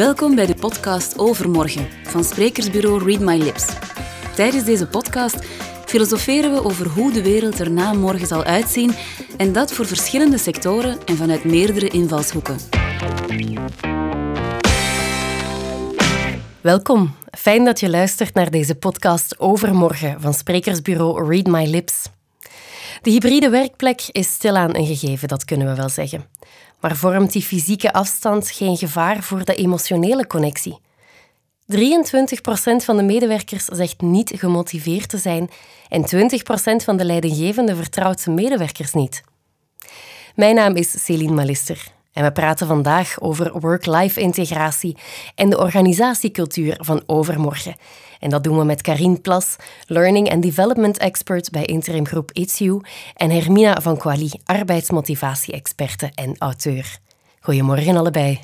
Welkom bij de podcast Overmorgen van sprekersbureau Read My Lips. Tijdens deze podcast filosoferen we over hoe de wereld er na morgen zal uitzien en dat voor verschillende sectoren en vanuit meerdere invalshoeken. Welkom. Fijn dat je luistert naar deze podcast Overmorgen van sprekersbureau Read My Lips. De hybride werkplek is stilaan een gegeven, dat kunnen we wel zeggen. Maar vormt die fysieke afstand geen gevaar voor de emotionele connectie? 23% van de medewerkers zegt niet gemotiveerd te zijn en 20% van de leidinggevenden vertrouwt zijn medewerkers niet. Mijn naam is Céline Malister en we praten vandaag over work-life integratie en de organisatiecultuur van overmorgen. En dat doen we met Karine Plas, Learning and Development Expert bij interimgroep ITSU, en Hermina van Quali, arbeidsmotivatie-experte en auteur. Goedemorgen allebei.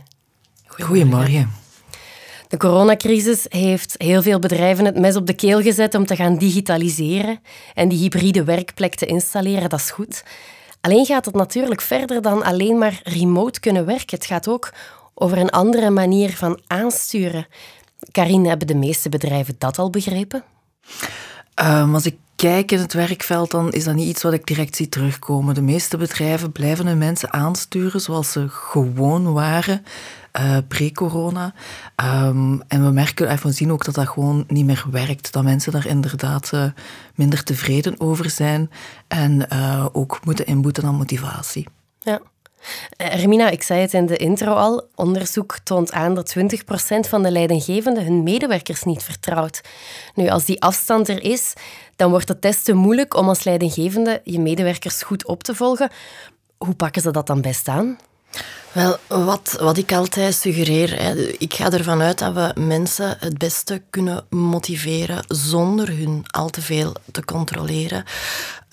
Goedemorgen. De coronacrisis heeft heel veel bedrijven het mes op de keel gezet om te gaan digitaliseren en die hybride werkplek te installeren. Dat is goed. Alleen gaat het natuurlijk verder dan alleen maar remote kunnen werken. Het gaat ook over een andere manier van aansturen. Karin, hebben de meeste bedrijven dat al begrepen? Um, als ik kijk in het werkveld, dan is dat niet iets wat ik direct zie terugkomen. De meeste bedrijven blijven hun mensen aansturen zoals ze gewoon waren uh, pre-corona. Um, en we merken, en we zien ook dat dat gewoon niet meer werkt. Dat mensen daar inderdaad uh, minder tevreden over zijn en uh, ook moeten inboeten aan motivatie. Ja. Hermina, ik zei het in de intro al. Onderzoek toont aan dat 20% van de leidinggevenden hun medewerkers niet vertrouwt. Nu, als die afstand er is, dan wordt het testen moeilijk om als leidinggevende je medewerkers goed op te volgen. Hoe pakken ze dat dan best aan? Wel, wat, wat ik altijd suggereer, hè, ik ga ervan uit dat we mensen het beste kunnen motiveren zonder hun al te veel te controleren.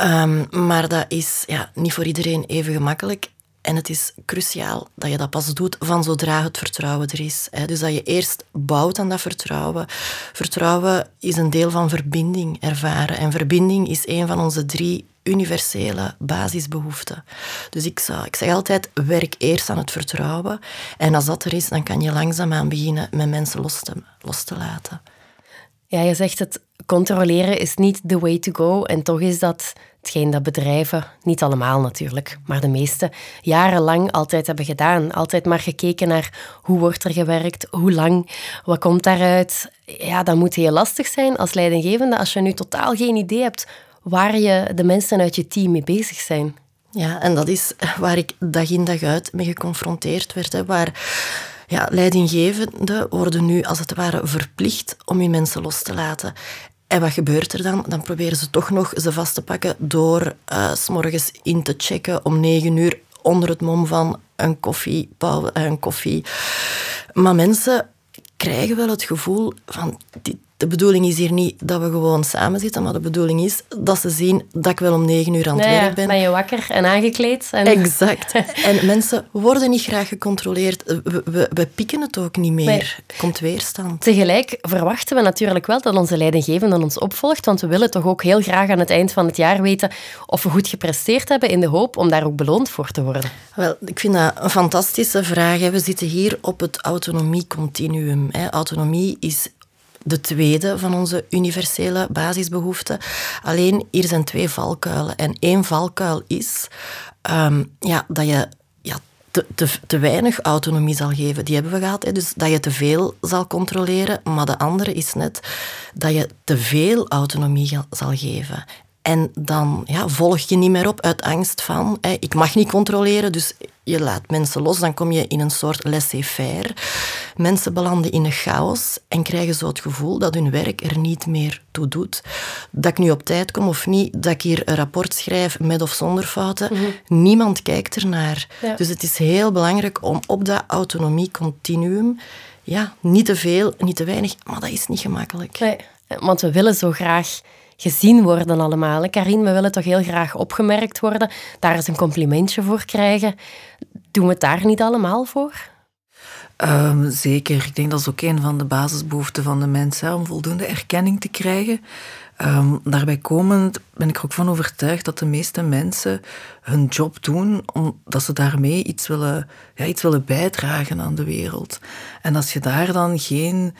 Um, maar dat is ja, niet voor iedereen even gemakkelijk. En het is cruciaal dat je dat pas doet van zodra het vertrouwen er is. Dus dat je eerst bouwt aan dat vertrouwen. Vertrouwen is een deel van verbinding ervaren. En verbinding is een van onze drie universele basisbehoeften. Dus ik, zou, ik zeg altijd, werk eerst aan het vertrouwen. En als dat er is, dan kan je langzaamaan beginnen met mensen los te, los te laten. Ja, je zegt het controleren is niet the way to go. En toch is dat hetgeen dat bedrijven, niet allemaal natuurlijk, maar de meeste, jarenlang altijd hebben gedaan. Altijd maar gekeken naar hoe wordt er gewerkt, hoe lang, wat komt daaruit. Ja, dat moet heel lastig zijn als leidinggevende als je nu totaal geen idee hebt waar je de mensen uit je team mee bezig zijn. Ja, en dat is waar ik dag in dag uit mee geconfronteerd werd. Hè, waar ja, leidinggevenden worden nu als het ware verplicht om hun mensen los te laten. En wat gebeurt er dan? Dan proberen ze toch nog ze vast te pakken door uh, morgens in te checken om negen uur onder het mom van een koffie, een koffie. Maar mensen krijgen wel het gevoel van dit, de bedoeling is hier niet dat we gewoon samen zitten, maar de bedoeling is dat ze zien dat ik wel om negen uur aan het werk ben. Ben je wakker en aangekleed? En... Exact. en mensen worden niet graag gecontroleerd. We, we, we pikken het ook niet meer. Er komt weerstand. Tegelijk verwachten we natuurlijk wel dat onze leidinggevende ons opvolgt, want we willen toch ook heel graag aan het eind van het jaar weten of we goed gepresteerd hebben in de hoop om daar ook beloond voor te worden. Wel, ik vind dat een fantastische vraag. We zitten hier op het autonomiecontinuum. Autonomie is de tweede van onze universele basisbehoeften. Alleen hier zijn twee valkuilen. En één valkuil is um, ja, dat je te, te, te, weinig autonomie zal geven. Die hebben we gehad. Hè. Dus dat je te veel zal controleren. Maar de andere is net dat je te veel autonomie zal geven. En dan ja, volg je niet meer op uit angst van, hè, ik mag niet controleren, dus je laat mensen los. Dan kom je in een soort laissez-faire. Mensen belanden in een chaos en krijgen zo het gevoel dat hun werk er niet meer toe doet. Dat ik nu op tijd kom of niet, dat ik hier een rapport schrijf met of zonder fouten. Mhm. Niemand kijkt ernaar. Ja. Dus het is heel belangrijk om op dat autonomie-continuum, ja, niet te veel, niet te weinig, maar dat is niet gemakkelijk. Nee, want we willen zo graag gezien worden allemaal. Karin, we willen toch heel graag opgemerkt worden, daar eens een complimentje voor krijgen. Doen we het daar niet allemaal voor? Um, zeker. Ik denk dat is ook een van de basisbehoeften van de mensen, om voldoende erkenning te krijgen. Um, daarbij komend ben ik er ook van overtuigd dat de meeste mensen hun job doen omdat ze daarmee iets willen, ja, iets willen bijdragen aan de wereld. En als je daar dan geen,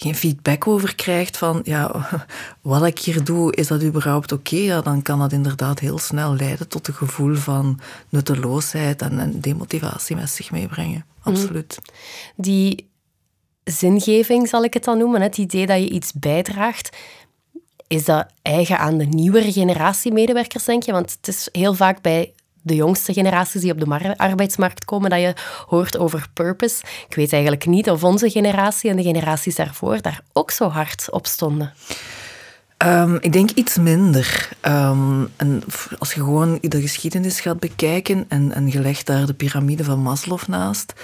geen feedback over krijgt van ja, wat ik hier doe, is dat überhaupt oké? Ja, dan kan dat inderdaad heel snel leiden tot een gevoel van nutteloosheid en, en demotivatie met zich meebrengen. Mhm. Absoluut. Die zingeving, zal ik het dan noemen, het idee dat je iets bijdraagt, is dat eigen aan de nieuwere generatie medewerkers, denk je? Want het is heel vaak bij de jongste generaties die op de arbeidsmarkt komen, dat je hoort over purpose. Ik weet eigenlijk niet of onze generatie en de generaties daarvoor daar ook zo hard op stonden. Um, ik denk iets minder. En als je gewoon de geschiedenis gaat bekijken en, en je legt daar de piramide van Maslow naast,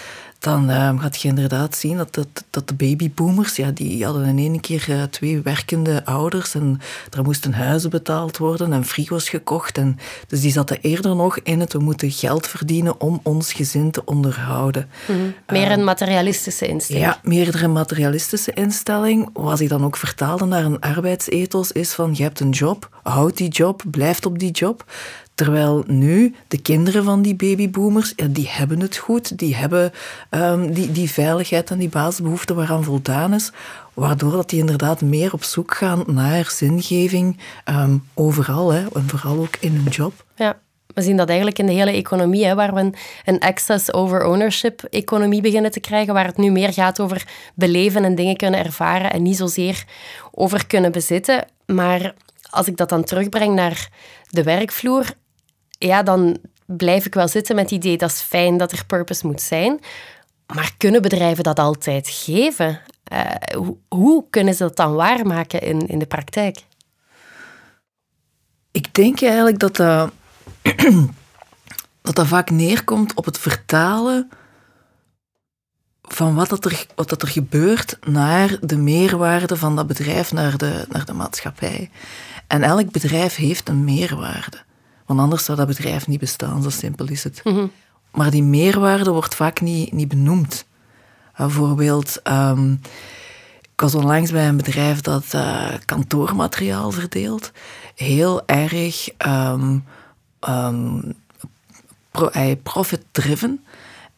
dan uh, gaat je inderdaad zien dat, dat, dat de babyboomers, ja, die hadden in één keer uh, twee werkende ouders en er moesten huizen betaald worden en frigo's gekocht. En, dus die zaten eerder nog in het, we moeten geld verdienen om ons gezin te onderhouden. Mhm. Meer een materialistische instelling. Ja, meer een materialistische instelling. Wat ik dan ook vertaalde naar een arbeidsethos is van, je hebt een job, houd die job, blijf op die job. Terwijl nu de kinderen van die babyboomers, ja, die hebben het goed. Die hebben um, die, die veiligheid en die basisbehoeften waaraan voldaan is. Waardoor dat die inderdaad meer op zoek gaan naar zingeving um, overal. Hè, en vooral ook in hun job. Ja. We zien dat eigenlijk in de hele economie, hè, waar we een, een access over ownership economie beginnen te krijgen, waar het nu meer gaat over beleven en dingen kunnen ervaren en niet zozeer over kunnen bezitten. Maar als ik dat dan terugbreng naar de werkvloer, ja, dan blijf ik wel zitten met het idee dat is fijn dat er purpose moet zijn. Maar kunnen bedrijven dat altijd geven? Hoe, hoe, kunnen ze dat dan waarmaken in, in de praktijk? Ik denk eigenlijk dat dat, dat dat vaak neerkomt op het vertalen van wat, dat er, wat dat er gebeurt naar de meerwaarde van dat bedrijf, naar de, naar de maatschappij. En elk bedrijf heeft een meerwaarde. Want anders zou dat bedrijf niet bestaan, zo simpel is het. Mhm. Maar die meerwaarde wordt vaak niet, niet benoemd. Bijvoorbeeld, um, ik was onlangs bij een bedrijf dat uh, kantoormateriaal verdeelt. Heel erg um, um, profit-driven.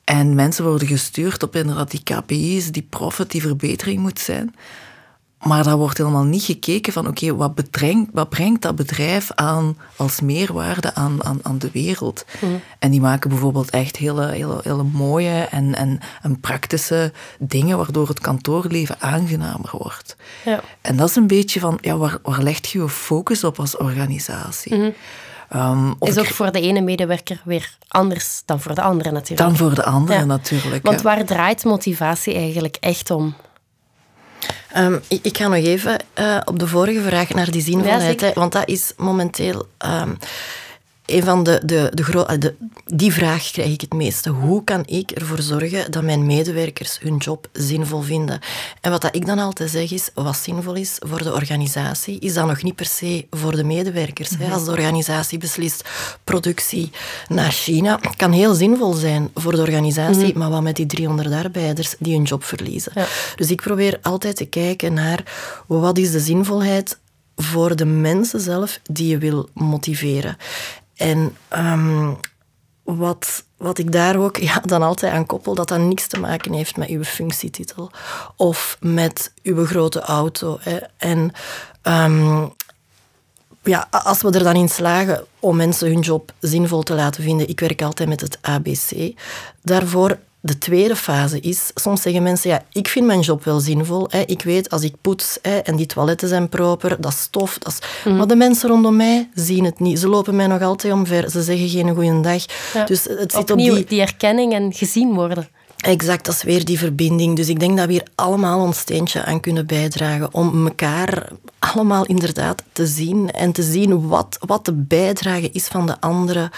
En mensen worden gestuurd op inderdaad die KPI's, die profit, die verbetering moet zijn. Maar daar wordt helemaal niet gekeken van oké, wat, wat brengt dat bedrijf aan als meerwaarde aan, aan, aan de wereld? Mhm. En die maken bijvoorbeeld echt hele, hele, hele mooie en, en, en praktische dingen waardoor het kantoorleven aangenamer wordt. Ja. En dat is een beetje van, ja, waar, waar leg je je focus op als organisatie? Mm is ook voor de ene medewerker weer anders dan voor de andere natuurlijk. Dan voor de andere natuurlijk. Want waar draait motivatie eigenlijk echt om? Um, ik, ik, ga nog even uh, op de vorige vraag naar die zinvolheid. Ja, want dat is momenteel... Um, een van de, de, de, eh, de, die vraag krijg ik het meeste. Hoe kan ik ervoor zorgen dat mijn medewerkers hun job zinvol vinden? En wat dat ik dan altijd zeg is, wat zinvol is voor de organisatie, is dat nog niet per se voor de medewerkers. Mhm. Als de organisatie beslist productie naar China, kan heel zinvol zijn voor de organisatie, mhm. maar wat met die 300 arbeiders die hun job verliezen. Dus ik probeer altijd te kijken naar wat is de zinvolheid voor de mensen zelf die je wil motiveren. En ehm, wat, wat ik daar ook ja, dan altijd aan koppel, dat dat niks te maken heeft met uw functietitel of met uw grote auto. Hè. En um, ja, als we er dan in slagen om mensen hun job zinvol te laten vinden, ik werk altijd met het ABC, daarvoor de tweede fase is, soms zeggen mensen, ja, ik vind mijn job wel zinvol. Hè. Ik weet, als ik poets hè, en die toiletten zijn proper, dat is stof. Dat is... Mhm. Maar de mensen rondom mij zien het niet. Ze lopen mij nog altijd omver. Ze zeggen geen goede dag. Dus het zit Opnieuw, op die... die erkenning en gezien worden. Exact, dat is weer die verbinding. Dus ik denk dat we hier allemaal ons steentje aan kunnen bijdragen om elkaar allemaal inderdaad te zien en te zien wat, wat de bijdrage is van de anderen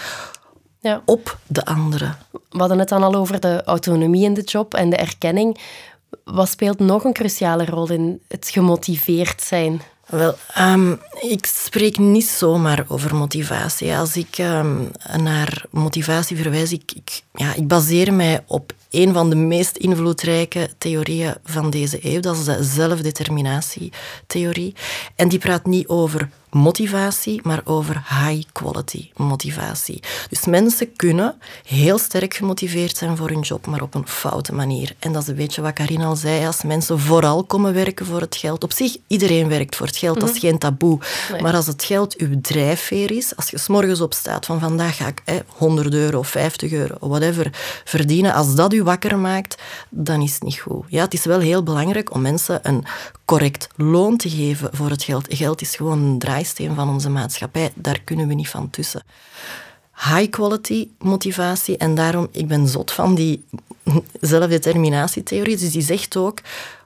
ja. op de andere. We hadden het dan al over de autonomie in de job en de erkenning. Wat speelt nog een cruciale rol in het gemotiveerd zijn Wel, ehm, ik spreek niet zomaar over motivatie. Als ik um, naar motivatie verwijs, ik, ik, ja, ik baseer mij op een van de meest invloedrijke theorieën van deze eeuw. Dat is de zelfdeterminatietheorie. En die praat niet over motivatie, maar over high quality motivatie. Dus mensen kunnen heel sterk gemotiveerd zijn voor hun job, maar op een foute manier. En dat is een beetje wat Karin al zei, als mensen vooral komen werken voor het geld. Op zich, iedereen werkt voor het geld, dat is mhm. geen taboe. Maar als het geld uw drijfveer is, als je s morgens opstaat van vandaag ga ik 100 euro, 50 euro, whatever, verdienen, als dat u wakker maakt, dan is het niet goed. Ja, het is wel heel belangrijk om mensen een correct loon te geven voor het geld. Geld is gewoon een draaisteen van onze maatschappij. Daar kunnen we niet van tussen. High quality motivatie. En daarom, ik ben zot van die zelfdeterminatietheorie. Dus die zegt ook,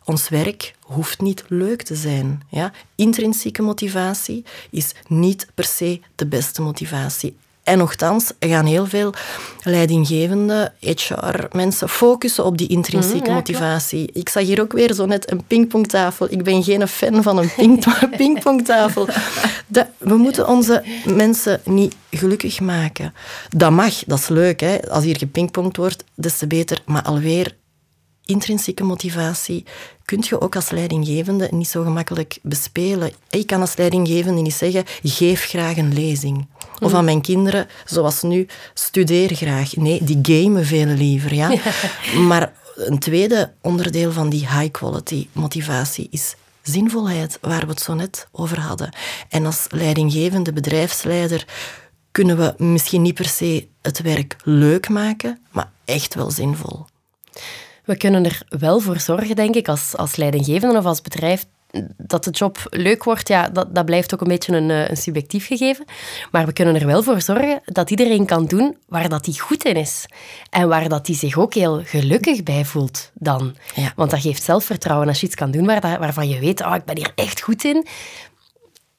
ons werk hoeft niet leuk te zijn. Ja? Intrinsieke motivatie is niet per se de beste motivatie. En nogthans gaan heel veel leidinggevende HR-mensen focussen op die intrinsieke mhm, motivatie. Ik zag hier ook weer zo net een pingpongtafel. Ik ben geen fan van een ping pingpongtafel. we moeten onze mensen niet gelukkig maken. Dat mag, dat is leuk. Hè? Als hier gepingpongd wordt, des te beter. Maar alweer intrinsieke motivatie kun je ook als leidinggevende niet zo gemakkelijk bespelen. Ik kan als leidinggevende niet zeggen, geef graag een lezing. Of mm. aan mijn kinderen, zoals nu, studeer graag. Nee, die gamen veel liever. Ja? Maar een tweede onderdeel van die high-quality motivatie is zinvolheid, waar we het zo net over hadden. En als leidinggevende bedrijfsleider kunnen we misschien niet per se het werk leuk maken, maar echt wel zinvol. We kunnen er wel voor zorgen, denk ik, als, als leidinggevende of als bedrijf, dat de job leuk wordt, ja, dat, dat blijft ook een beetje een, eh, een, subjectief gegeven. Maar we kunnen er wel voor zorgen dat iedereen kan doen waar dat hij goed in is. En waar dat hij zich ook heel gelukkig bij voelt dan. Ja. Want dat geeft zelfvertrouwen als je iets kan doen waar waarvan je weet, oh, ik ben hier echt goed in.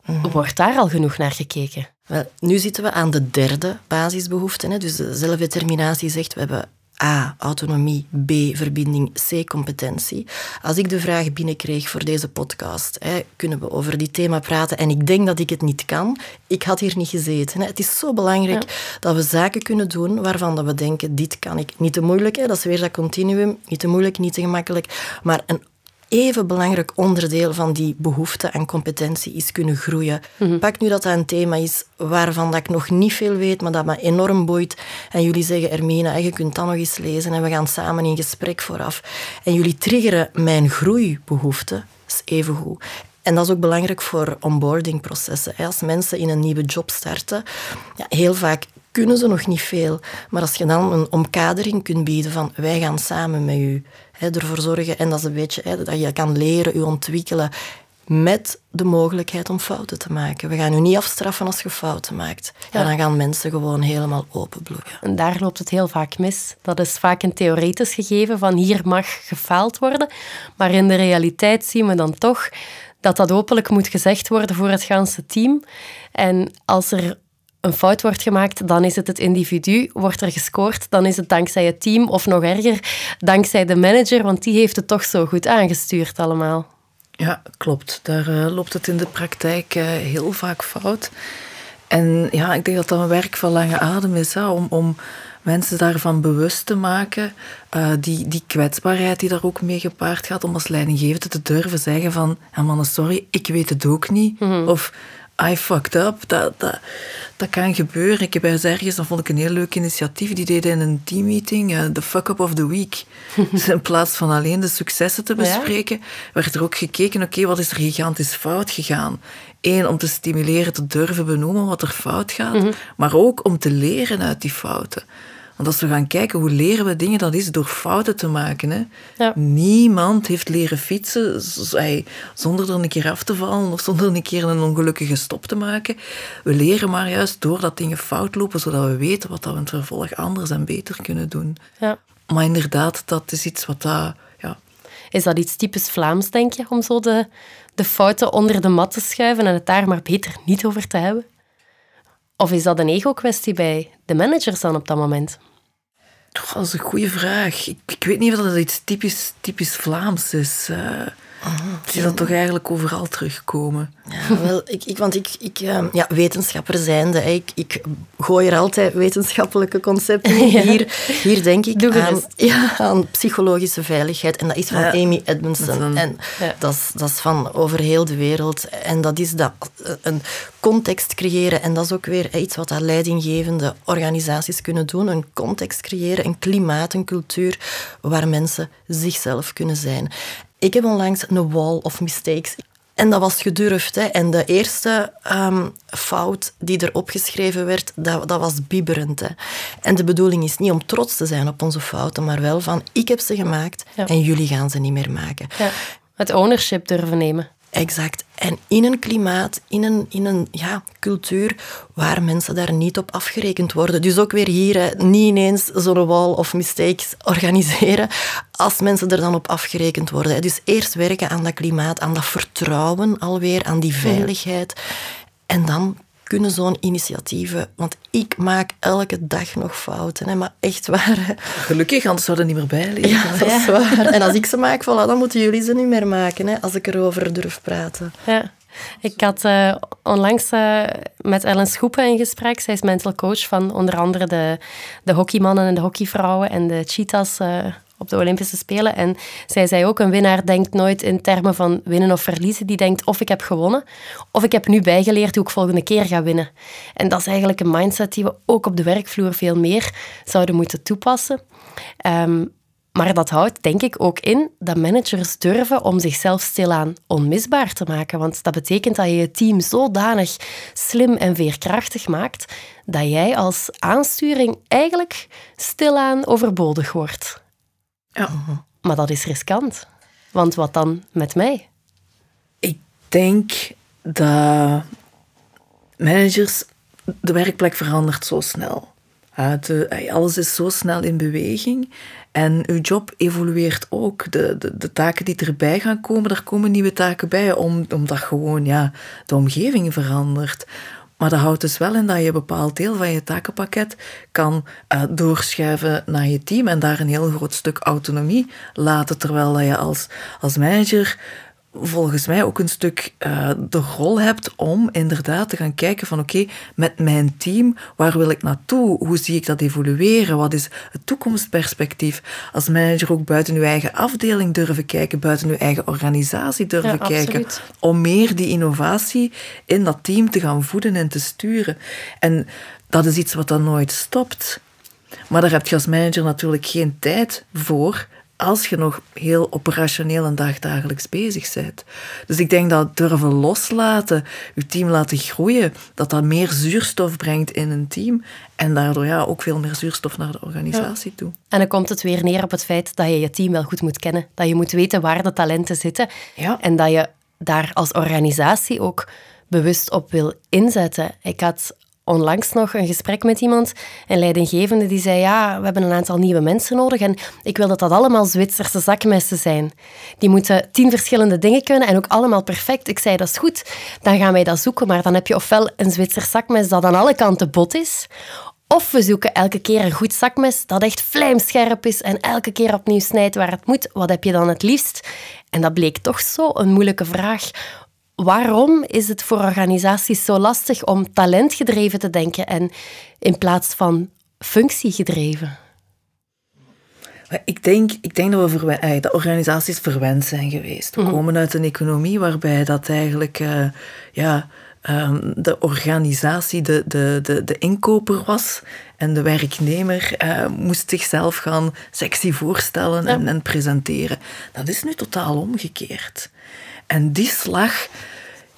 Mhm. Wordt daar al genoeg naar gekeken? Wel, nu zitten we aan de derde basisbehoefte. Hè. Dus de zelfdeterminatie zegt, we hebben A. Autonomie. B. Verbinding. C. Competentie. Als ik de vraag binnenkreeg voor deze podcast, hè, kunnen we over dit thema praten en ik denk dat ik het niet kan, ik had hier niet gezeten. Hè. Het is zo belangrijk dat we zaken kunnen doen waarvan dat we denken, dit kan ik. Niet te moeilijk, hè, dat is weer dat continuum. Niet te moeilijk, niet te gemakkelijk, maar een even belangrijk onderdeel van die behoefte en competentie is kunnen groeien. Mhm. Pak nu dat dat een thema is waarvan dat ik nog niet veel weet, maar dat me enorm boeit. En jullie zeggen, Ermina, je kunt dat nog eens lezen en we gaan samen in gesprek vooraf. En jullie triggeren mijn groeibehoefte, is even goed. En dat is ook belangrijk voor onboardingprocessen. Als mensen in een nieuwe job starten, ja, heel vaak kunnen ze nog niet veel. Maar als je dan een omkadering kunt bieden van wij gaan samen met u hè, ervoor zorgen, en dat is een beetje hè, dat je kan leren, je ontwikkelen met de mogelijkheid om fouten te maken. We gaan u niet afstraffen als je fouten maakt. Ja. dan gaan mensen gewoon helemaal openbloeien. En daar loopt het heel vaak mis. Dat is vaak een theoretisch gegeven van hier mag gefaald worden. Maar in de realiteit zien we dan toch dat dat openlijk moet gezegd worden voor het ganse team. En als er een fout wordt gemaakt, dan is het het individu. Wordt er gescoord, dan is het dankzij het team of nog erger, dankzij de manager, want die heeft het toch zo goed aangestuurd allemaal. Ja, klopt. Daar uh, loopt het in de praktijk uh, heel vaak fout. En ja, ik denk dat dat een werk van lange adem is, hè, om, om mensen daarvan bewust te maken. Uh, die, die kwetsbaarheid die daar ook mee gepaard gaat, om als leidinggevende te durven zeggen van, ja man, sorry, ik weet het ook niet. Mhm. Of I fucked up. Dat, dat, dat kan gebeuren. Ik heb eens ergens, dat vond ik een heel leuk initiatief, die deden in een teammeeting uh, de fuck up of the week. dus in plaats van alleen de successen te bespreken, werd er ook gekeken, oké, wat is er gigantisch fout gegaan? Eén, om te stimuleren te durven benoemen wat er fout gaat, mhm. maar ook om te leren uit die fouten. Want als we gaan kijken hoe leren we dingen, dat is door fouten te maken. Hè. Ja. Niemand heeft leren fietsen zonder er een keer af te vallen of zonder een keer een ongelukkige stop te maken. We leren maar juist doordat dingen fout lopen, zodat we weten wat we in het vervolg anders en beter kunnen doen. Ja. Maar inderdaad, dat is iets wat dat... Ja. Is dat iets typisch Vlaams, denk je, om zo de, de fouten onder de mat te schuiven en het daar maar beter niet over te hebben? Of is dat een ego-kwestie bij de managers dan op dat moment? dat is een goede vraag. Ik, ik, weet niet of dat iets typisch, typisch Vlaams is. Uh, Ik zie dat toch eigenlijk overal terugkomen. Ja, wel, ik, ik, want ik, ik uh, ja, wetenschapper zijnde, ik, ik gooi er altijd wetenschappelijke concepten in. Hier, hier denk ik aan, ja, aan psychologische veiligheid. En dat is van ja. Amy Edmondson. En dat, is, dat is van over heel de wereld. En dat is dat, een context creëren. En dat is ook weer iets wat dat leidinggevende organisaties kunnen doen. Een context creëren, een klimaat, een cultuur waar mensen zichzelf kunnen zijn. Ik heb onlangs een wall of mistakes. En dat was gedurfd. Hè. En de eerste um, fout die er opgeschreven werd, dat, dat was bibberend. Hè. En de bedoeling is niet om trots te zijn op onze fouten, maar wel van ik heb ze gemaakt en jullie gaan ze niet meer maken. Ja. Het ownership durven nemen. Exact. En in een klimaat, in een, in een ja, cultuur waar mensen daar niet op afgerekend worden. Dus ook weer hier, hè, niet ineens zo'n wall of mistakes organiseren als mensen er dan op afgerekend worden. Dus eerst werken aan dat klimaat, aan dat vertrouwen alweer, aan die veiligheid. En dan kunnen zo'n initiatieven... Want ik maak elke dag nog fouten, hè, maar echt waar. Gelukkig, anders zouden er niet meer bij Ja, dat is waar. En als ik ze maak, voilà, dan moeten jullie ze niet meer maken, hè, als ik erover durf praten. Ja. Ik had uh, onlangs uh, met Ellen Schoepen in gesprek. Zij is mental coach van onder andere de, de hockeymannen en de hockeyvrouwen en de cheetahs uh, op de Olympische Spelen. En zij zei ook, een winnaar denkt nooit in termen van winnen of verliezen. Die denkt of ik heb gewonnen, of ik heb nu bijgeleerd hoe ik volgende keer ga winnen. En dat is eigenlijk een mindset die we ook op de werkvloer veel meer zouden moeten toepassen. Um, maar dat houdt denk ik ook in dat managers durven om zichzelf stilaan onmisbaar te maken. Want dat betekent dat je je team zodanig slim en veerkrachtig maakt dat jij als aansturing eigenlijk stilaan overbodig wordt. Ja. Maar dat is riskant. Want wat dan met mij? Ik denk dat managers, de werkplek verandert zo snel. alles is zo snel in beweging. En uw job evolueert ook. De, de, de, taken die erbij gaan komen, daar komen nieuwe taken bij, om, omdat gewoon ja, de omgeving verandert. Maar dat houdt dus wel in dat je een bepaald deel van je takenpakket kan uh, doorschuiven naar je team en daar een heel groot stuk autonomie laten, terwijl dat je als, als manager volgens mij ook een stuk uh, de rol hebt om inderdaad te gaan kijken van oké, met mijn team, waar wil ik naartoe? Hoe zie ik dat evolueren? Wat is het toekomstperspectief? Als manager ook buiten uw eigen afdeling durven kijken, buiten uw eigen organisatie durven ja, kijken, om meer die innovatie in dat team te gaan voeden en te sturen. En dat is iets wat dan nooit stopt. Maar daar heb je als manager natuurlijk geen tijd voor als je nog heel operationeel en dagdagelijks bezig bent. Dus ik denk dat durven loslaten, je team laten groeien, dat dat meer zuurstof brengt in een team en daardoor ja, ook veel meer zuurstof naar de organisatie toe. En dan komt het weer neer op het feit dat je je team wel goed moet kennen. Dat je moet weten waar de talenten zitten. Ja. En dat je daar als organisatie ook bewust op wil inzetten. Ik had onlangs nog een gesprek met iemand, een leidinggevende, die zei, ja, we hebben een aantal nieuwe mensen nodig en ik wil dat dat allemaal Zwitserse zakmessen zijn. Die moeten tien verschillende dingen kunnen en ook allemaal perfect. Ik zei, dat is goed, dan gaan wij dat zoeken, maar dan heb je ofwel een Zwitsers zakmes dat aan alle kanten bot is, of we zoeken elke keer een goed zakmes dat echt vlijmscherp is en elke keer opnieuw snijdt waar het moet. Wat heb je dan het liefst? En dat bleek toch zo een moeilijke vraag Waarom is het voor organisaties zo lastig om talentgedreven te denken en in plaats van functiegedreven? Ik denk, ik denk dat, we eh, dat organisaties verwend zijn geweest. We mhm. komen uit een economie waarbij dat eigenlijk uh, ja, um, de organisatie de, de, de, de inkoper was en de werknemer uh, moest zichzelf gaan sexy voorstellen en, en presenteren. Dat is nu totaal omgekeerd. En die slag,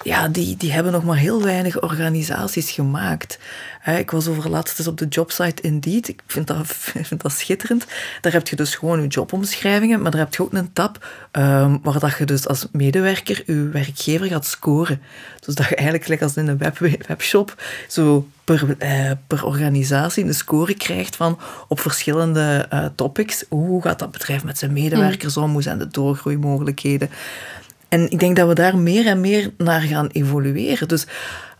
ja, die, die hebben nog maar heel weinig organisaties gemaakt. Ik was over laatst eens op de jobsite Indeed. Ik vind dat, vind dat schitterend. Daar heb je dus gewoon je jobomschrijvingen, maar daar heb je ook een tab um, waar dat je dus als medewerker je werkgever gaat scoren. Dus dat je eigenlijk, gelijk als in een web, webshop, zo per, eh, per organisatie een score krijgt van op verschillende uh, topics. Hoe gaat dat bedrijf met zijn medewerkers om? Hoe zijn de doorgroeimogelijkheden? En ik denk dat we daar meer en meer naar gaan evolueren. Dus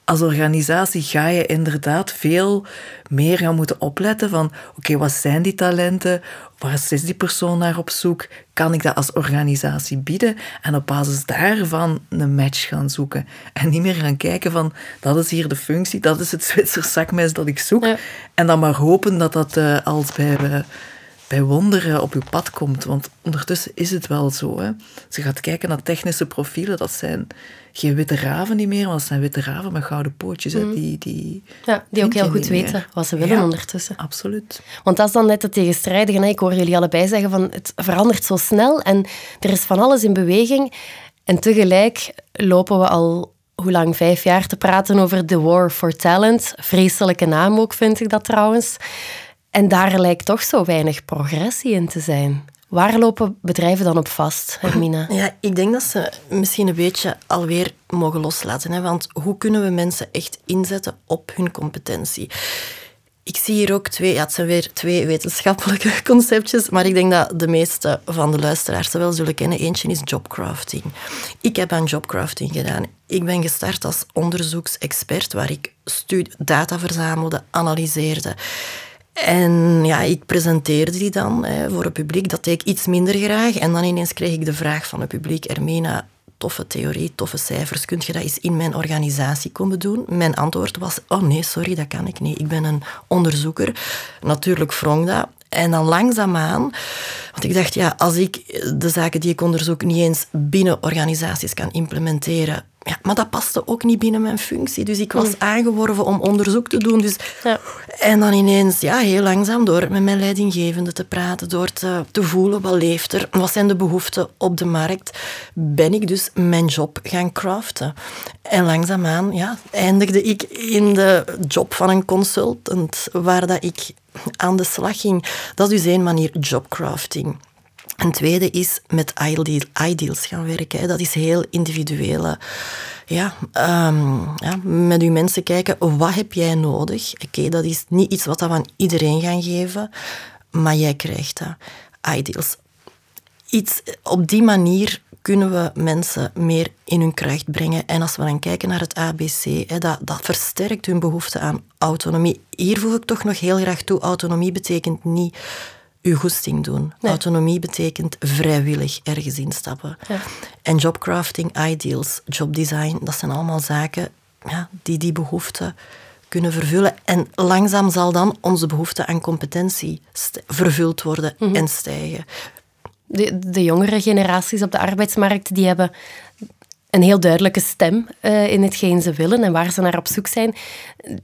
als organisatie ga je inderdaad veel meer gaan moeten opletten van oké, wat zijn die talenten? Waar is die persoon naar op zoek? Kan ik dat als organisatie bieden? En op basis daarvan een match gaan zoeken. En niet meer gaan kijken van dat is hier de functie, dat is het Zwitser zakmes dat ik zoek. En dan maar hopen dat dat uh, als bij... Uh, bij wonderen op uw pad komt. Want ondertussen is het wel zo. Hè. Ze gaat kijken naar technische profielen. Dat zijn geen witte raven niet meer, maar dat zijn witte raven met gouden pootjes. Mm. Die, die, ja, die ook heel goed weten wat ze willen ondertussen. Absoluut. Want dat is dan net het tegenstrijdige. Ik hoor jullie allebei zeggen van het verandert zo snel en er is van alles in beweging. En tegelijk lopen we al hoe lang, vijf jaar te praten over The War for Talent. Vreselijke naam ook, vind ik dat trouwens. En daar lijkt toch zo weinig progressie in te zijn. Waar lopen bedrijven dan op vast, Hermina? Ja, ik denk dat ze misschien een beetje alweer mogen loslaten. Hè? Want hoe kunnen we mensen echt inzetten op hun competentie? Ik zie hier ook twee, ja, het zijn weer twee wetenschappelijke conceptjes, maar ik denk dat de meeste van de luisteraars ze wel zullen kennen. Eentje is jobcrafting. Ik heb aan jobcrafting gedaan. Ik ben gestart als onderzoeksexpert, waar ik data verzamelde, analyseerde. En ja, ik presenteerde die dan hè, voor het publiek. Dat deed ik iets minder graag. En dan ineens kreeg ik de vraag van het publiek, Ermina, toffe theorie, toffe cijfers, kun je dat eens in mijn organisatie komen doen? Mijn antwoord was, oh nee, sorry, dat kan ik niet. Ik ben een onderzoeker. Natuurlijk wrong dat. En dan langzaamaan, want ik dacht, ja, als ik de zaken die ik onderzoek niet eens binnen organisaties kan implementeren, ja, maar dat paste ook niet binnen mijn functie. Dus ik was mm. aangeworven om onderzoek te doen. Dus, ja. En dan ineens, ja, heel langzaam door met mijn leidinggevende te praten, door te, te voelen wat leeft er, wat zijn de behoeften op de markt, ben ik dus mijn job gaan craften. En langzaamaan ja, eindigde ik in de job van een consultant, waar dat ik aan de slag ging. Dat is dus één manier, jobcrafting. Een tweede is met ideals gaan werken. Dat is heel individuele. Ja, um, ja, met uw mensen kijken, wat heb jij nodig? Oké, dat is niet iets wat we aan iedereen gaan geven, maar jij krijgt dat. Ideals. Iets, op die manier kunnen we mensen meer in hun kracht brengen. En als we dan kijken naar het ABC, hè, dat, dat versterkt hun behoefte aan autonomie. Hier voeg ik toch nog heel graag toe, autonomie betekent niet uw goesting doen. Autonomie betekent vrijwillig ergens instappen. Ja. En jobcrafting, ideals, jobdesign, dat zijn allemaal zaken ja, die die behoeften kunnen vervullen. En langzaam zal dan onze behoefte aan competentie vervuld worden mhm. en stijgen. De, de jongere generaties op de arbeidsmarkt die hebben een heel duidelijke stem uh, in hetgeen ze willen en waar ze naar op zoek zijn.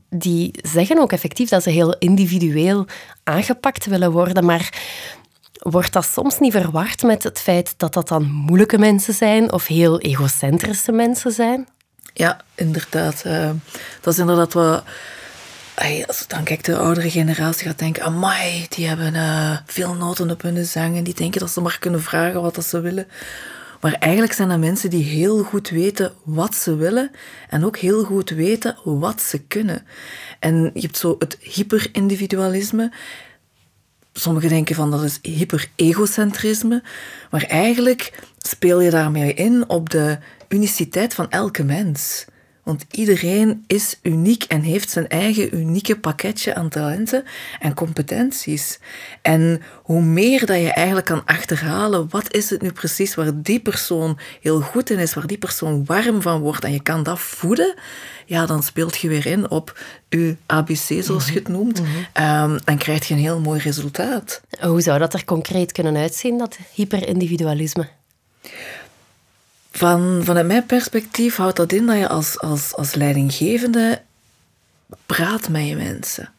Die zeggen ook effectief dat ze heel individueel aangepakt willen worden, maar wordt dat soms niet verward met het feit dat dat dan moeilijke mensen zijn of heel egocentrische mensen zijn? Ja, inderdaad. Uh, dat is inderdaad wat... Als dan kijk de oudere generatie gaat denken, amai, die hebben uh, veel noten op hun zang en die denken dat ze maar kunnen vragen wat dat ze willen. Maar eigenlijk zijn dat mensen die heel goed weten wat ze willen en ook heel goed weten wat ze kunnen. En je hebt zo het hyperindividualisme. Sommigen denken van dat is hyper-egocentrisme, maar eigenlijk speel je daarmee in op de uniciteit van elke mens. Want iedereen is uniek en heeft zijn eigen unieke pakketje aan talenten en competenties. En hoe meer dat je eigenlijk kan achterhalen, wat is het nu precies waar die persoon heel goed in is, waar die persoon warm van wordt en je kan dat voeden, ja, dan speelt je weer in op je ABC, zoals je het mhm. noemt. Mm dan krijg je een heel mooi resultaat. Hoe zou dat er concreet kunnen uitzien, dat hyperindividualisme? Van, vanuit mijn perspectief houdt dat in dat je als, als, als leidinggevende praat met je mensen.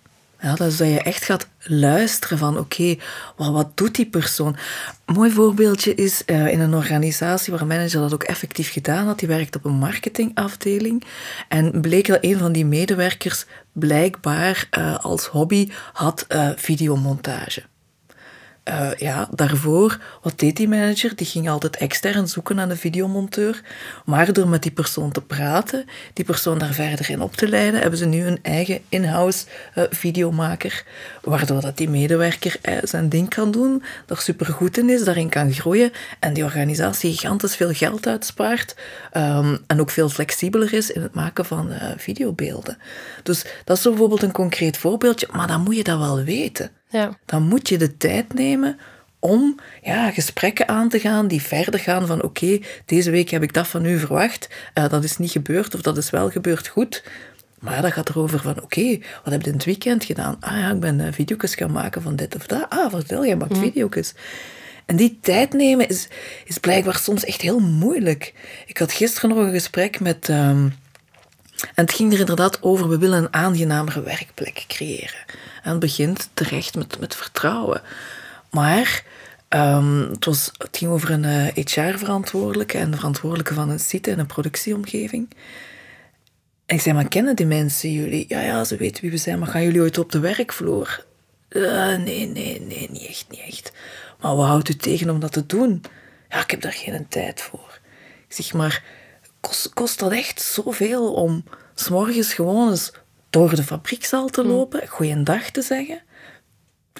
Ja, dus dat je echt gaat luisteren van oké, okay, wat doet die persoon? Een mooi voorbeeldje is uh, in een organisatie waar een manager dat ook effectief gedaan had. Die werkt op een marketingafdeling. En bleek dat een van die medewerkers blijkbaar uh, als hobby had uh, videomontage. Uh, ja, daarvoor, wat deed die manager? Die ging altijd extern zoeken naar een videomonteur. Maar door met die persoon te praten, die persoon daar verder in op te leiden, hebben ze nu een eigen in-house uh, videomaker. Waardoor dat die medewerker uh, zijn ding kan doen, daar supergoed in is, daarin kan groeien en die organisatie gigantisch veel geld uitspaart um, en ook veel flexibeler is in het maken van videobeelden. Dus dat is bijvoorbeeld een concreet voorbeeldje, maar dan moet je dat wel weten. Ja. Dan moet je de tijd nemen om ja, gesprekken aan te gaan die verder gaan van oké, deze week heb ik dat van u verwacht, uh, dat is niet gebeurd of dat is wel gebeurd, goed. Maar dat gaat erover van oké, wat heb je in het weekend gedaan? Ah ja, ik ben uh, video's gaan maken van dit of dat. Ah, vertel, je maakt mm. video's. En die tijd nemen is, is blijkbaar soms echt heel moeilijk. Ik had gisteren nog een gesprek met... Um, en het ging er inderdaad over, we willen een aangenamere werkplek creëren. En het begint terecht met, met vertrouwen. Maar um, het, was, het ging over een uh, eh, HR-verantwoordelijke en de verantwoordelijke van een site en een productieomgeving. Ik zei, maar kennen die mensen jullie? Ja, ja, ze weten wie we zijn, maar gaan jullie ooit op de werkvloer? Uh, nee, nee, nee, niet echt, niet echt. Maar wat houdt u tegen om dat te doen? Ja, ik heb daar geen tijd voor. Ik zeg, maar kost, kost dat echt zoveel om s'morgens gewoon eens door de fabriekzaal te hm. lopen, goeiedag te zeggen.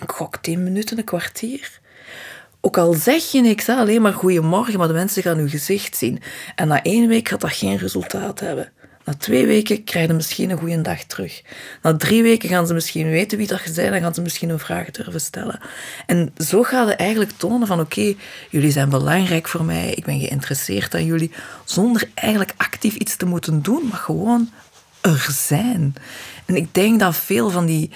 Ik gok tien minuten, een kwartier. Ook al zeg je niks, alleen maar goeiemorgen, maar de mensen gaan uw gezicht zien. En na één week gaat dat geen resultaat hebben. Na twee weken krijg je misschien een goede dag terug. Na drie weken gaan ze misschien weten wie dat je bent en gaan ze misschien een vraag durven stellen. En zo gaat het eigenlijk tonen van oké, jullie zijn belangrijk voor mij, ik ben geïnteresseerd aan jullie, zonder eigenlijk actief iets te moeten doen, maar gewoon er zijn. En ik denk dat veel van die,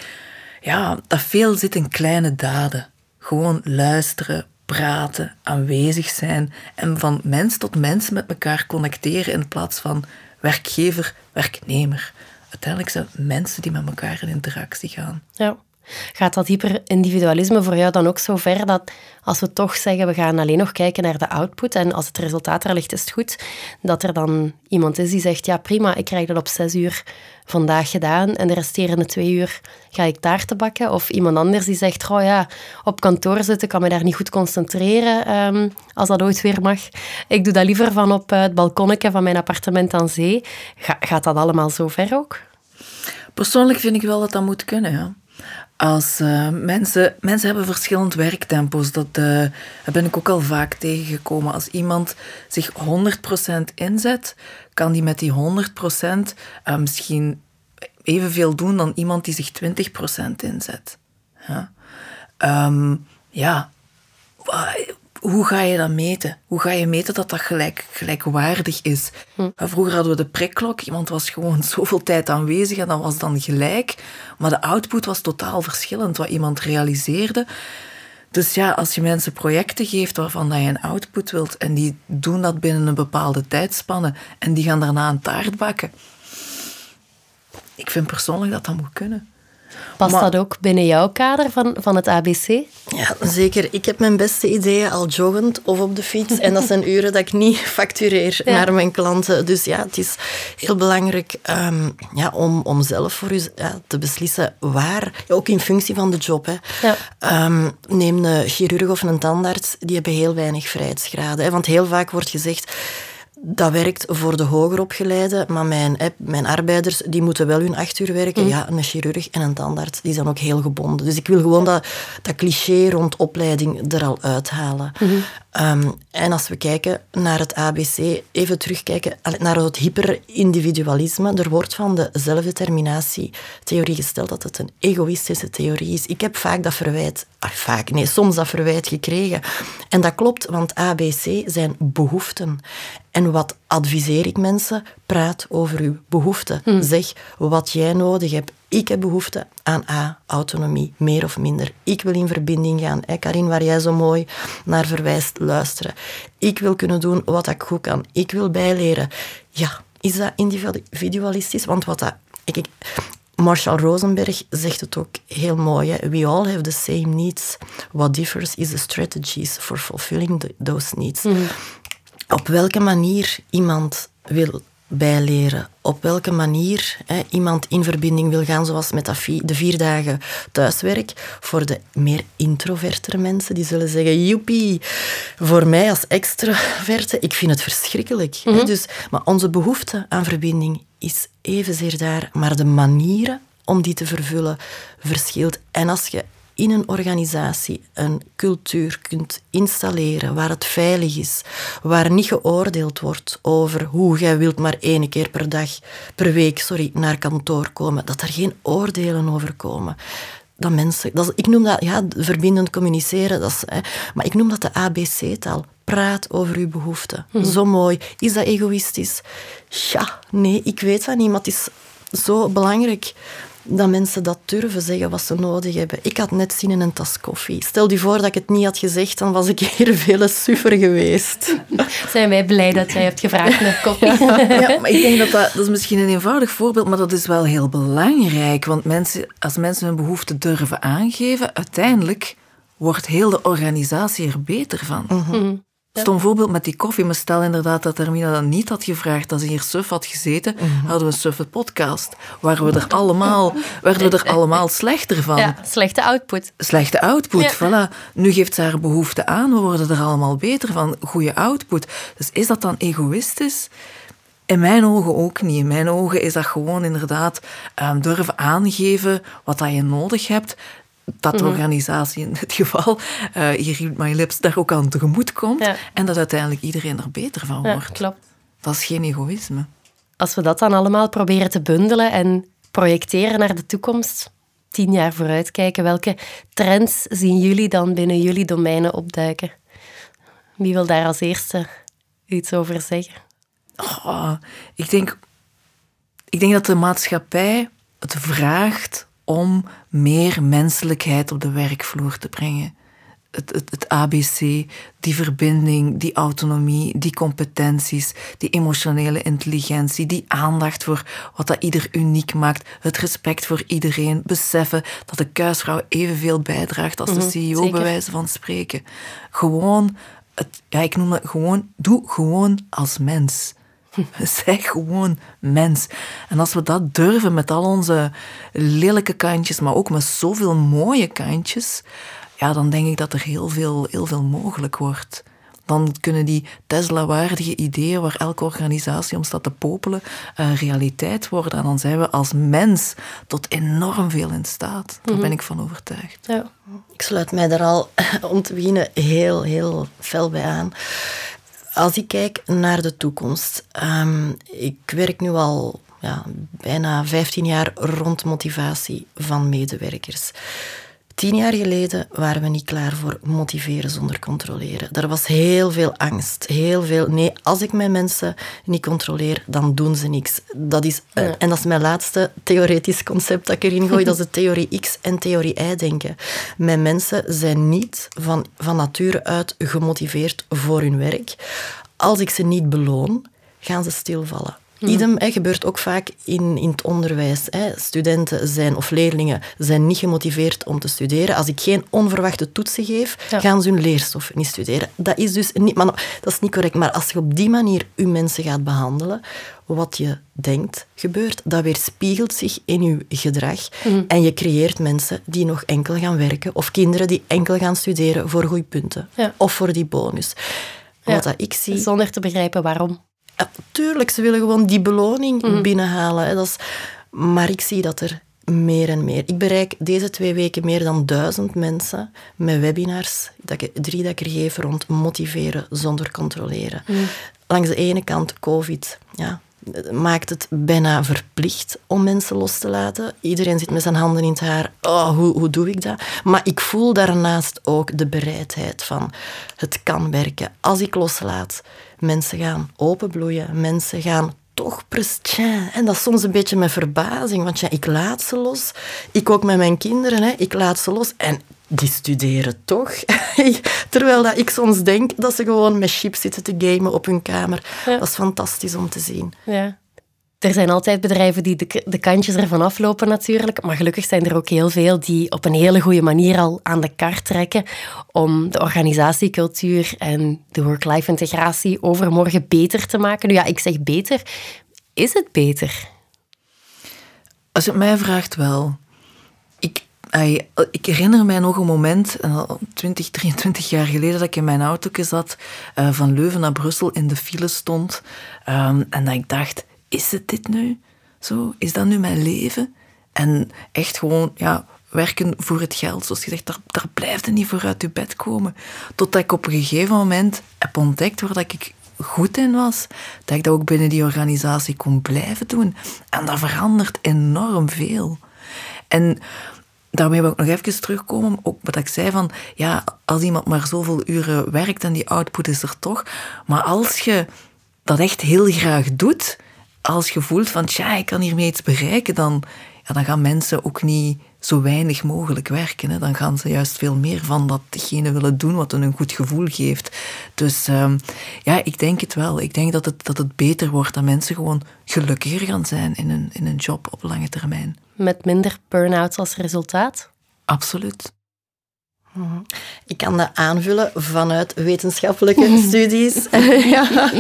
ja, dat veel zit in kleine daden. Gewoon luisteren, praten, aanwezig zijn en van mens tot mens met elkaar connecteren in plaats van werkgever, werknemer. Uiteindelijk zijn mensen die met elkaar in interactie gaan. Ja. Gaat dat hyperindividualisme voor jou dan ook zo ver dat als we toch zeggen we gaan alleen nog kijken naar de output en als het resultaat er ligt is het goed, dat er dan iemand is die zegt ja prima, ik krijg dat op zes uur vandaag gedaan en de resterende twee uur ga ik taarten bakken. Of iemand anders die zegt oh ja, op kantoor zitten kan me daar niet goed concentreren ehm, als dat ooit weer mag. Ik doe dat liever van op het balkonnetje van mijn appartement aan zee. gaat dat allemaal zo ver ook? Persoonlijk vind ik wel dat dat moet kunnen, ja. Als uh, mensen, mensen hebben verschillend werktempo's. Dat, dat ben ik ook al vaak tegengekomen. Als iemand zich 100% inzet, kan die met die 100% uh, eh, misschien evenveel doen dan iemand die zich 20% inzet. Ja, um, ja hoe ga je dat meten? Hoe ga je meten dat dat gelijk, gelijkwaardig is? Hm. Vroeger hadden we de prikklok. Iemand was gewoon zoveel tijd aanwezig en dat was dan gelijk. Maar de output was totaal verschillend wat iemand realiseerde. Dus ja, als je mensen projecten geeft waarvan dat je een output wilt en die doen dat binnen een bepaalde tijdspanne en die gaan daarna een taart bakken. Ik vind persoonlijk dat dat moet kunnen. Past dat ook binnen jouw kader van, van het ABC? Ja, zeker. Ik heb mijn beste ideeën al joggend of op de fiets. En dat zijn uren dat ik niet factureer naar mijn klanten. Dus ja, het is heel belangrijk um, ja, om, om zelf voor u ja, te beslissen waar, ook in functie van de job. Hè. Ja. Um, neem een chirurg of een tandarts, die hebben heel weinig vrijheidsgraden. Hè. Want heel vaak wordt gezegd dat werkt voor de hoger opgeleide, maar mijn, mijn arbeiders die moeten wel hun acht uur werken. Mm. Ja, een chirurg en een tandarts die zijn ook heel gebonden. Dus ik wil gewoon dat, dat cliché rond opleiding er al uithalen. Mm Ehm, en als we kijken naar het ABC, even terugkijken naar het hyperindividualisme. Er wordt van de zelfdeterminatietheorie gesteld dat het een egoïstische theorie is. Ik heb vaak dat verwijt, ah, vaak, nee, soms dat verwijt gekregen. En dat klopt, want ABC zijn behoeften. En wat adviseer ik mensen? Praat over uw behoeften. Hm. Zeg wat jij nodig hebt. Ik heb behoefte aan A, autonomie, meer of minder. Ik wil in verbinding gaan. Hè, Karin, waar jij zo mooi naar verwijst, luisteren. Ik wil kunnen doen wat ik goed kan. Ik wil bijleren. Ja, is dat individualistisch? Want wat dat... Ik, Marshall Rosenberg zegt het ook heel mooi. Hè? We all have the same needs. What differs is the strategies for fulfilling those needs. Mhm. Op welke manier iemand wil bijleren. Op welke manier hè, iemand in verbinding wil gaan, zoals met de vier dagen thuiswerk. Voor de meer introvertere mensen, die zullen zeggen, joepie. Voor mij als extroverte, ik vind het verschrikkelijk. hè, Mhm. dus, maar onze behoefte aan verbinding is evenzeer daar, maar de manieren om die te vervullen verschilt. En als je in een organisatie een cultuur kunt installeren waar het veilig is, waar niet geoordeeld wordt over hoe jij wilt maar één keer per dag, per week, sorry, naar kantoor komen, dat er geen oordelen over komen. Dat mensen, dat is- ik noem dat ja, verbindend communiceren, dat is, hè, maar ik noem dat de ABC-taal. Praat over uw behoeften. Zo mooi. Is dat egoïstisch? Ja, nee, ik weet dat niet, maar het is zo belangrijk dat mensen dat durven zeggen wat ze nodig hebben. Ik had net zin in een tas koffie. Stel je voor dat ik het niet had gezegd, dan was ik hier veel suffer geweest. Zijn wij blij dat jij hebt gevraagd naar koffie? Ja, maar ik denk dat, dat dat is misschien een eenvoudig voorbeeld, maar dat is wel heel belangrijk. Want mensen, als mensen hun behoeften durven aangeven, uiteindelijk wordt heel de organisatie er beter van. Stom voorbeeld met die koffie. Maar stel inderdaad dat Hermina dat niet had gevraagd, dat ze hier suf had gezeten, hadden we een suffe podcast. Waar we er allemaal, werden we er allemaal slechter van. Ja, slechte output. Slechte output, Ja. voilà. Nu geeft ze haar behoefte aan, we worden er allemaal beter van. Goede output. Dus is dat dan egoïstisch? In mijn ogen ook niet. In mijn ogen is dat gewoon inderdaad ehm, durven aangeven wat dat je nodig hebt. Dat Mhm. de organisatie in dit geval, eh hier Read My Lips, daar ook aan tegemoet komt. Ja. En dat uiteindelijk iedereen er beter van Ja, wordt. klopt. Dat is geen egoïsme. Als we dat dan allemaal proberen te bundelen en projecteren naar de toekomst, tien jaar vooruitkijken, welke trends zien jullie dan binnen jullie domeinen opduiken? Wie wil daar als eerste iets over zeggen? Oh, ik, denk, ik denk dat de maatschappij het vraagt om meer menselijkheid op de werkvloer te brengen. Het, het, het ABC, die verbinding, die autonomie, die competenties, die emotionele intelligentie, die aandacht voor wat dat ieder uniek maakt, het respect voor iedereen, beseffen dat de kuisvrouw evenveel bijdraagt als de CEO, zeker. bij wijze van spreken. Gewoon, het, ja, ik noem het gewoon, doe gewoon als mens. Zeg gewoon mens. En als we dat durven met al onze lelijke kantjes, maar ook met zoveel mooie kantjes, ja, dan denk ik dat er heel veel, heel veel mogelijk wordt. Dan kunnen die Tesla-waardige ideeën waar elke organisatie om staat te popelen, eh, realiteit worden. En dan zijn we als mens tot enorm veel in staat. Daar ben ik van overtuigd. Ja. Ik sluit mij daar al om te beginnen heel, heel fel bij aan. Als ik kijk naar de toekomst, ehm, ik werk nu al ja, bijna 15 jaar rond motivatie van medewerkers. Tien jaar geleden waren we niet klaar voor motiveren zonder controleren. Er was heel veel angst. Heel veel, nee, als ik mijn mensen niet controleer, dan doen ze niks. Dat is, eh, En dat is mijn laatste theoretisch concept dat ik erin gooi. dat is de theorie X en theorie Y denken. Mijn mensen zijn niet van, van nature uit gemotiveerd voor hun werk. Als ik ze niet beloon, gaan ze stilvallen. Idem hè, gebeurt ook vaak in, in het onderwijs. Hè. Studenten zijn, of leerlingen zijn niet gemotiveerd om te studeren. Als ik geen onverwachte toetsen geef, Ja. gaan ze hun leerstof niet studeren. Dat is dus niet, maar, dat is niet correct. Maar als je op die manier je mensen gaat behandelen, wat je denkt gebeurt, dat weerspiegelt zich in je gedrag. En je creëert mensen die nog enkel gaan werken, of kinderen die enkel gaan studeren voor goede punten. Ja. Of voor die bonus. Ja. Wat dat ik zie... Zonder te begrijpen waarom. Ja, tuurlijk, ze willen gewoon die beloning binnenhalen. Hè. Dat is, maar ik zie dat er meer en meer. Ik bereik deze twee weken meer dan duizend mensen met webinars, dat ik, drie dat ik er geef rond motiveren zonder controleren. Langs de ene kant COVID, ja, maakt het bijna verplicht om mensen los te laten. Iedereen zit met zijn handen in het haar. Oh, hoe, hoe doe ik dat? Maar ik voel daarnaast ook de bereidheid van het kan werken. Als ik loslaat, mensen gaan openbloeien. Mensen gaan toch prestijn. En dat is soms een beetje met verbazing, want ja, ik laat ze los. Ik ook met mijn kinderen, hè, ik laat ze los. En die studeren toch. Terwijl dat ik soms denk dat ze gewoon met chips zitten te gamen op hun kamer. Ja. Dat is fantastisch om te zien. Ja. Er zijn altijd bedrijven die de, de kantjes ervan aflopen natuurlijk, maar gelukkig zijn er ook heel veel die op een hele goede manier al aan de kar trekken om de organisatiecultuur en de work-life integratie overmorgen beter te maken. Nu ja, ik zeg beter. is het beter? Als je het mij vraagt, wel. Ik, herinner mij nog een moment, 20, 23 jaar geleden, dat ik in mijn auto zat, uh, van Leuven naar Brussel in de file stond. Um, en dat ik dacht, is het dit nu? Zo, is dat nu mijn leven? En echt gewoon, ja, werken voor het geld. Zoals je zegt, daar, daar blijft je niet voor uit je bed komen. Totdat ik op een gegeven moment heb ontdekt waar dat ik goed in was, dat ik dat ook binnen die organisatie kon blijven doen. En dat verandert enorm veel. En daarmee wil ik nog even terugkomen. Op wat ik zei van, ja, als iemand maar zoveel uren werkt en die output is er toch, maar als je dat echt heel graag doet, als je voelt van, tja, ik kan hiermee iets bereiken, dan, ja, dan gaan mensen ook niet zo weinig mogelijk werken. Hè. Dan gaan ze juist veel meer van datgene willen doen wat hun een goed gevoel geeft. Dus ehm, ja, ik denk het wel. Ik denk dat het, dat het beter wordt, dat mensen gewoon gelukkiger gaan zijn in een, in een job op lange termijn. Met minder burn-outs als resultaat? Absoluut. Mhm. Ik kan dat aanvullen vanuit wetenschappelijke studies. ja,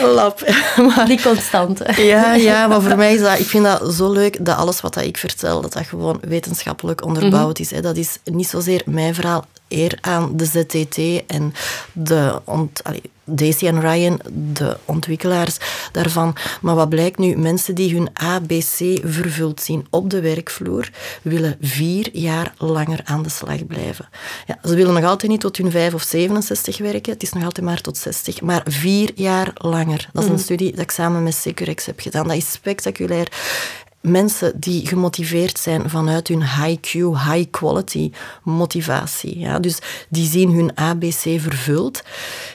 lab. maar, Die constante. ja, ja, maar voor mij is dat... Ik vind dat zo leuk dat alles wat ik vertel, dat dat gewoon wetenschappelijk onderbouwd is. Hè. Dat is niet zozeer mijn verhaal, eer aan de ZTT en de ont, Daisy en Ryan, de ontwikkelaars daarvan. Maar wat blijkt nu? Mensen die hun ABC vervuld zien op de werkvloer, willen vier jaar langer aan de slag blijven. Ja, ze willen nog altijd niet tot hun 5 of 67 werken. Het is nog altijd maar tot 60. Maar vier jaar langer. Dat is een mm. studie dat ik samen met Securex heb gedaan. Dat is spectaculair mensen die gemotiveerd zijn vanuit hun high-Q, high-quality motivatie. Ja, dus die zien hun ABC vervuld,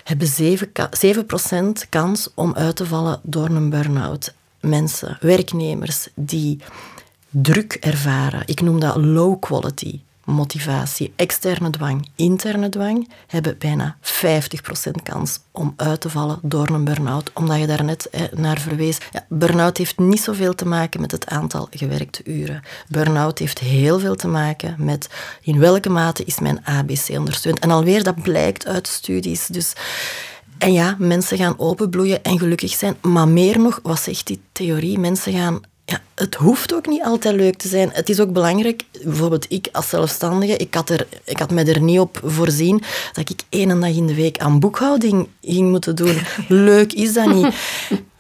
hebben 7%, 7% kans om uit te vallen door een burn-out. Mensen, werknemers die druk ervaren, ik noem dat low quality motivatie, externe dwang, interne dwang, hebben bijna 50% kans om uit te vallen door een burn-out. Omdat je daar net naar verwees. Ja, burn-out heeft niet zoveel te maken met het aantal gewerkte uren. Burn-out heeft heel veel te maken met in welke mate is mijn ABC ondersteund. En alweer, dat blijkt uit studies. Dus... En ja, mensen gaan openbloeien en gelukkig zijn. Maar meer nog, wat zegt die theorie? Mensen gaan ja, het hoeft ook niet altijd leuk te zijn. Het is ook belangrijk, bijvoorbeeld ik als zelfstandige, ik had, er, ik had me er niet op voorzien dat ik één dag in de week aan boekhouding ging moeten doen. Leuk is dat niet.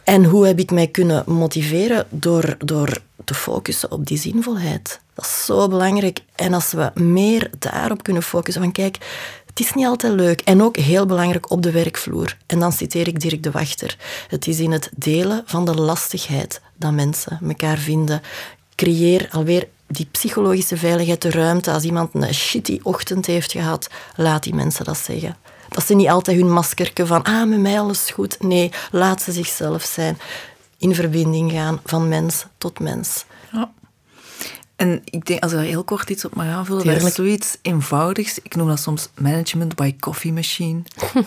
En hoe heb ik mij kunnen motiveren? Door, door te focussen op die zinvolheid. Dat is zo belangrijk. En als we meer daarop kunnen focussen, van kijk, het is niet altijd leuk en ook heel belangrijk op de werkvloer. En dan citeer ik Dirk de Wachter. Het is in het delen van de lastigheid dat mensen elkaar vinden. Creëer alweer die psychologische veiligheid, de ruimte. Als iemand een shitty ochtend heeft gehad, laat die mensen dat zeggen. Dat ze niet altijd hun maskerke van, ah, met mij alles goed. Nee, laat ze zichzelf zijn. In verbinding gaan van mens tot mens. Ja. En ik denk, als ik daar heel kort iets op mag aanvullen, dat is zoiets eenvoudigs. Ik noem dat soms management by coffee machine.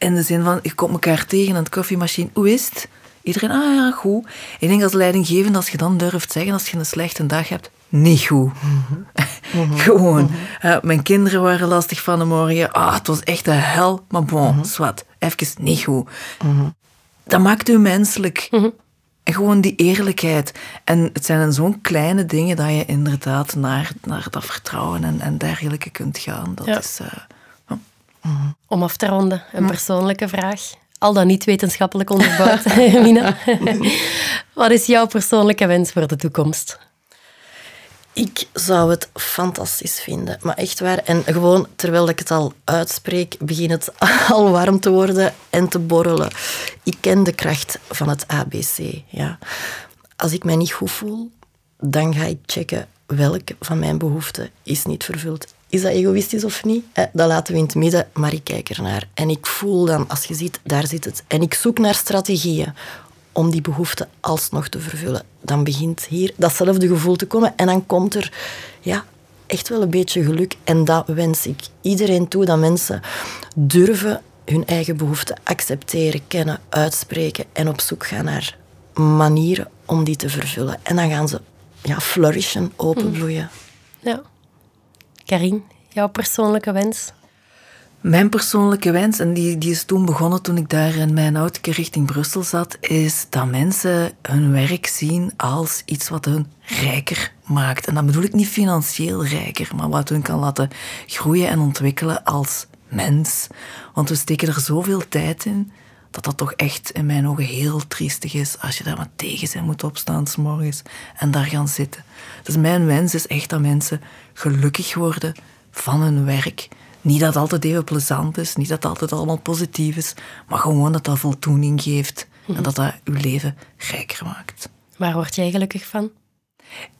In de zin van, je komt elkaar tegen aan het koffiemachine. Hoe is het? Iedereen, ah ja, goed. Ik denk als leidinggevend, als je dan durft zeggen, als je een slechte dag hebt, niet goed. Mhm. Gewoon. Mhm. mijn kinderen waren lastig van de morgen. Ah, het was echt de hel. Maar bon, mm zwart. Even niet goed. Mhm. Dat maakt u menselijk. En gewoon die eerlijkheid. En het zijn dan zo'n kleine dingen dat je inderdaad naar, naar dat vertrouwen en, en dergelijke kunt gaan. Dat is... Uh, Om af te ronden, een persoonlijke vraag. Al dan niet wetenschappelijk onderbouwd, Mina. Wat is jouw persoonlijke wens voor de toekomst? Ik zou het fantastisch vinden, maar echt waar. En gewoon, terwijl ik het al uitspreek, begint het al warm te worden en te borrelen. Ik ken de kracht van het ABC. Ja. Als ik mij niet goed voel, dan ga ik checken welke van mijn behoeften is niet vervuld. Is dat egoïstisch of niet? Eh, dat laten we in het midden, maar ik kijk ernaar. En ik voel dan, als je ziet, daar zit het. En ik zoek naar strategieën om die behoefte alsnog te vervullen. Dan begint hier datzelfde gevoel te komen en dan komt er ja, echt wel een beetje geluk. En dat wens ik iedereen toe, dat mensen durven hun eigen behoeften accepteren, kennen, uitspreken en op zoek gaan naar manieren om die te vervullen. En dan gaan ze ja, flourishen, openbloeien. Ja. Karin, jouw persoonlijke wens? Mijn persoonlijke wens, en die, die is toen begonnen toen ik daar in mijn auto richting Brussel zat, is dat mensen hun werk zien als iets wat hun rijker maakt. En dan bedoel ik niet financieel rijker, maar wat hun kan laten groeien en ontwikkelen als mens. Want we steken er zoveel tijd in dat dat toch echt in mijn ogen heel triestig is als je daar maar tegen zijn moet opstaan s morgens en daar gaan zitten. Dus mijn wens is echt dat mensen gelukkig worden van hun werk. Niet dat het altijd even plezant is, niet dat het altijd allemaal positief is, maar gewoon dat dat voldoening geeft en dat dat uw leven rijker maakt. Waar word jij gelukkig van?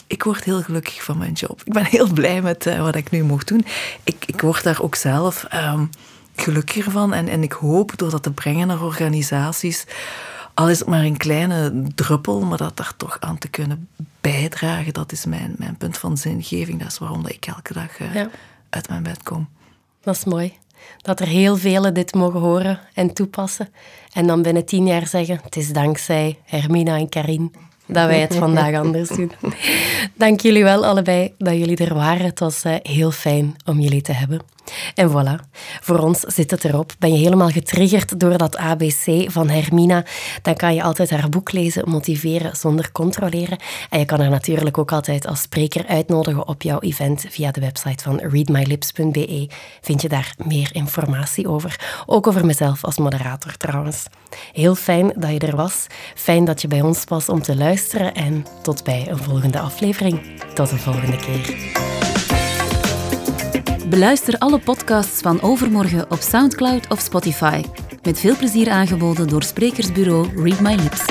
Ik word heel gelukkig van mijn job. Ik ben heel blij met uh, wat ik nu mag doen. Ik, ik word daar ook zelf um, gelukkiger van en, en ik hoop door dat te brengen naar organisaties, al is het maar een kleine druppel, maar dat daar toch aan te kunnen bijdragen, dat is mijn, mijn punt van zingeving. Dat is waarom dat ik elke dag uh, ja. uit mijn bed kom. Dat is mooi. Dat er heel velen dit mogen horen en toepassen. En dan binnen tien jaar zeggen: Het is dankzij Hermina en Karin dat wij het vandaag anders doen. Dank jullie wel allebei dat jullie er waren. Het was uh, heel fijn om jullie te hebben. En voilà, voor ons zit het erop. Ben je helemaal getriggerd door dat ABC van Hermina, dan kan je altijd haar boek lezen, motiveren zonder controleren. En je kan haar natuurlijk ook altijd als spreker uitnodigen op jouw event via de website van readmylips.be. Vind je daar meer informatie over. Ook over mezelf als moderator trouwens. Heel fijn dat je er was. Fijn dat je bij ons was om te luisteren. En tot bij een volgende aflevering. Tot de volgende keer. Beluister alle podcasts van Overmorgen op Soundcloud of Spotify. Met veel plezier aangeboden door sprekersbureau Read My Lips.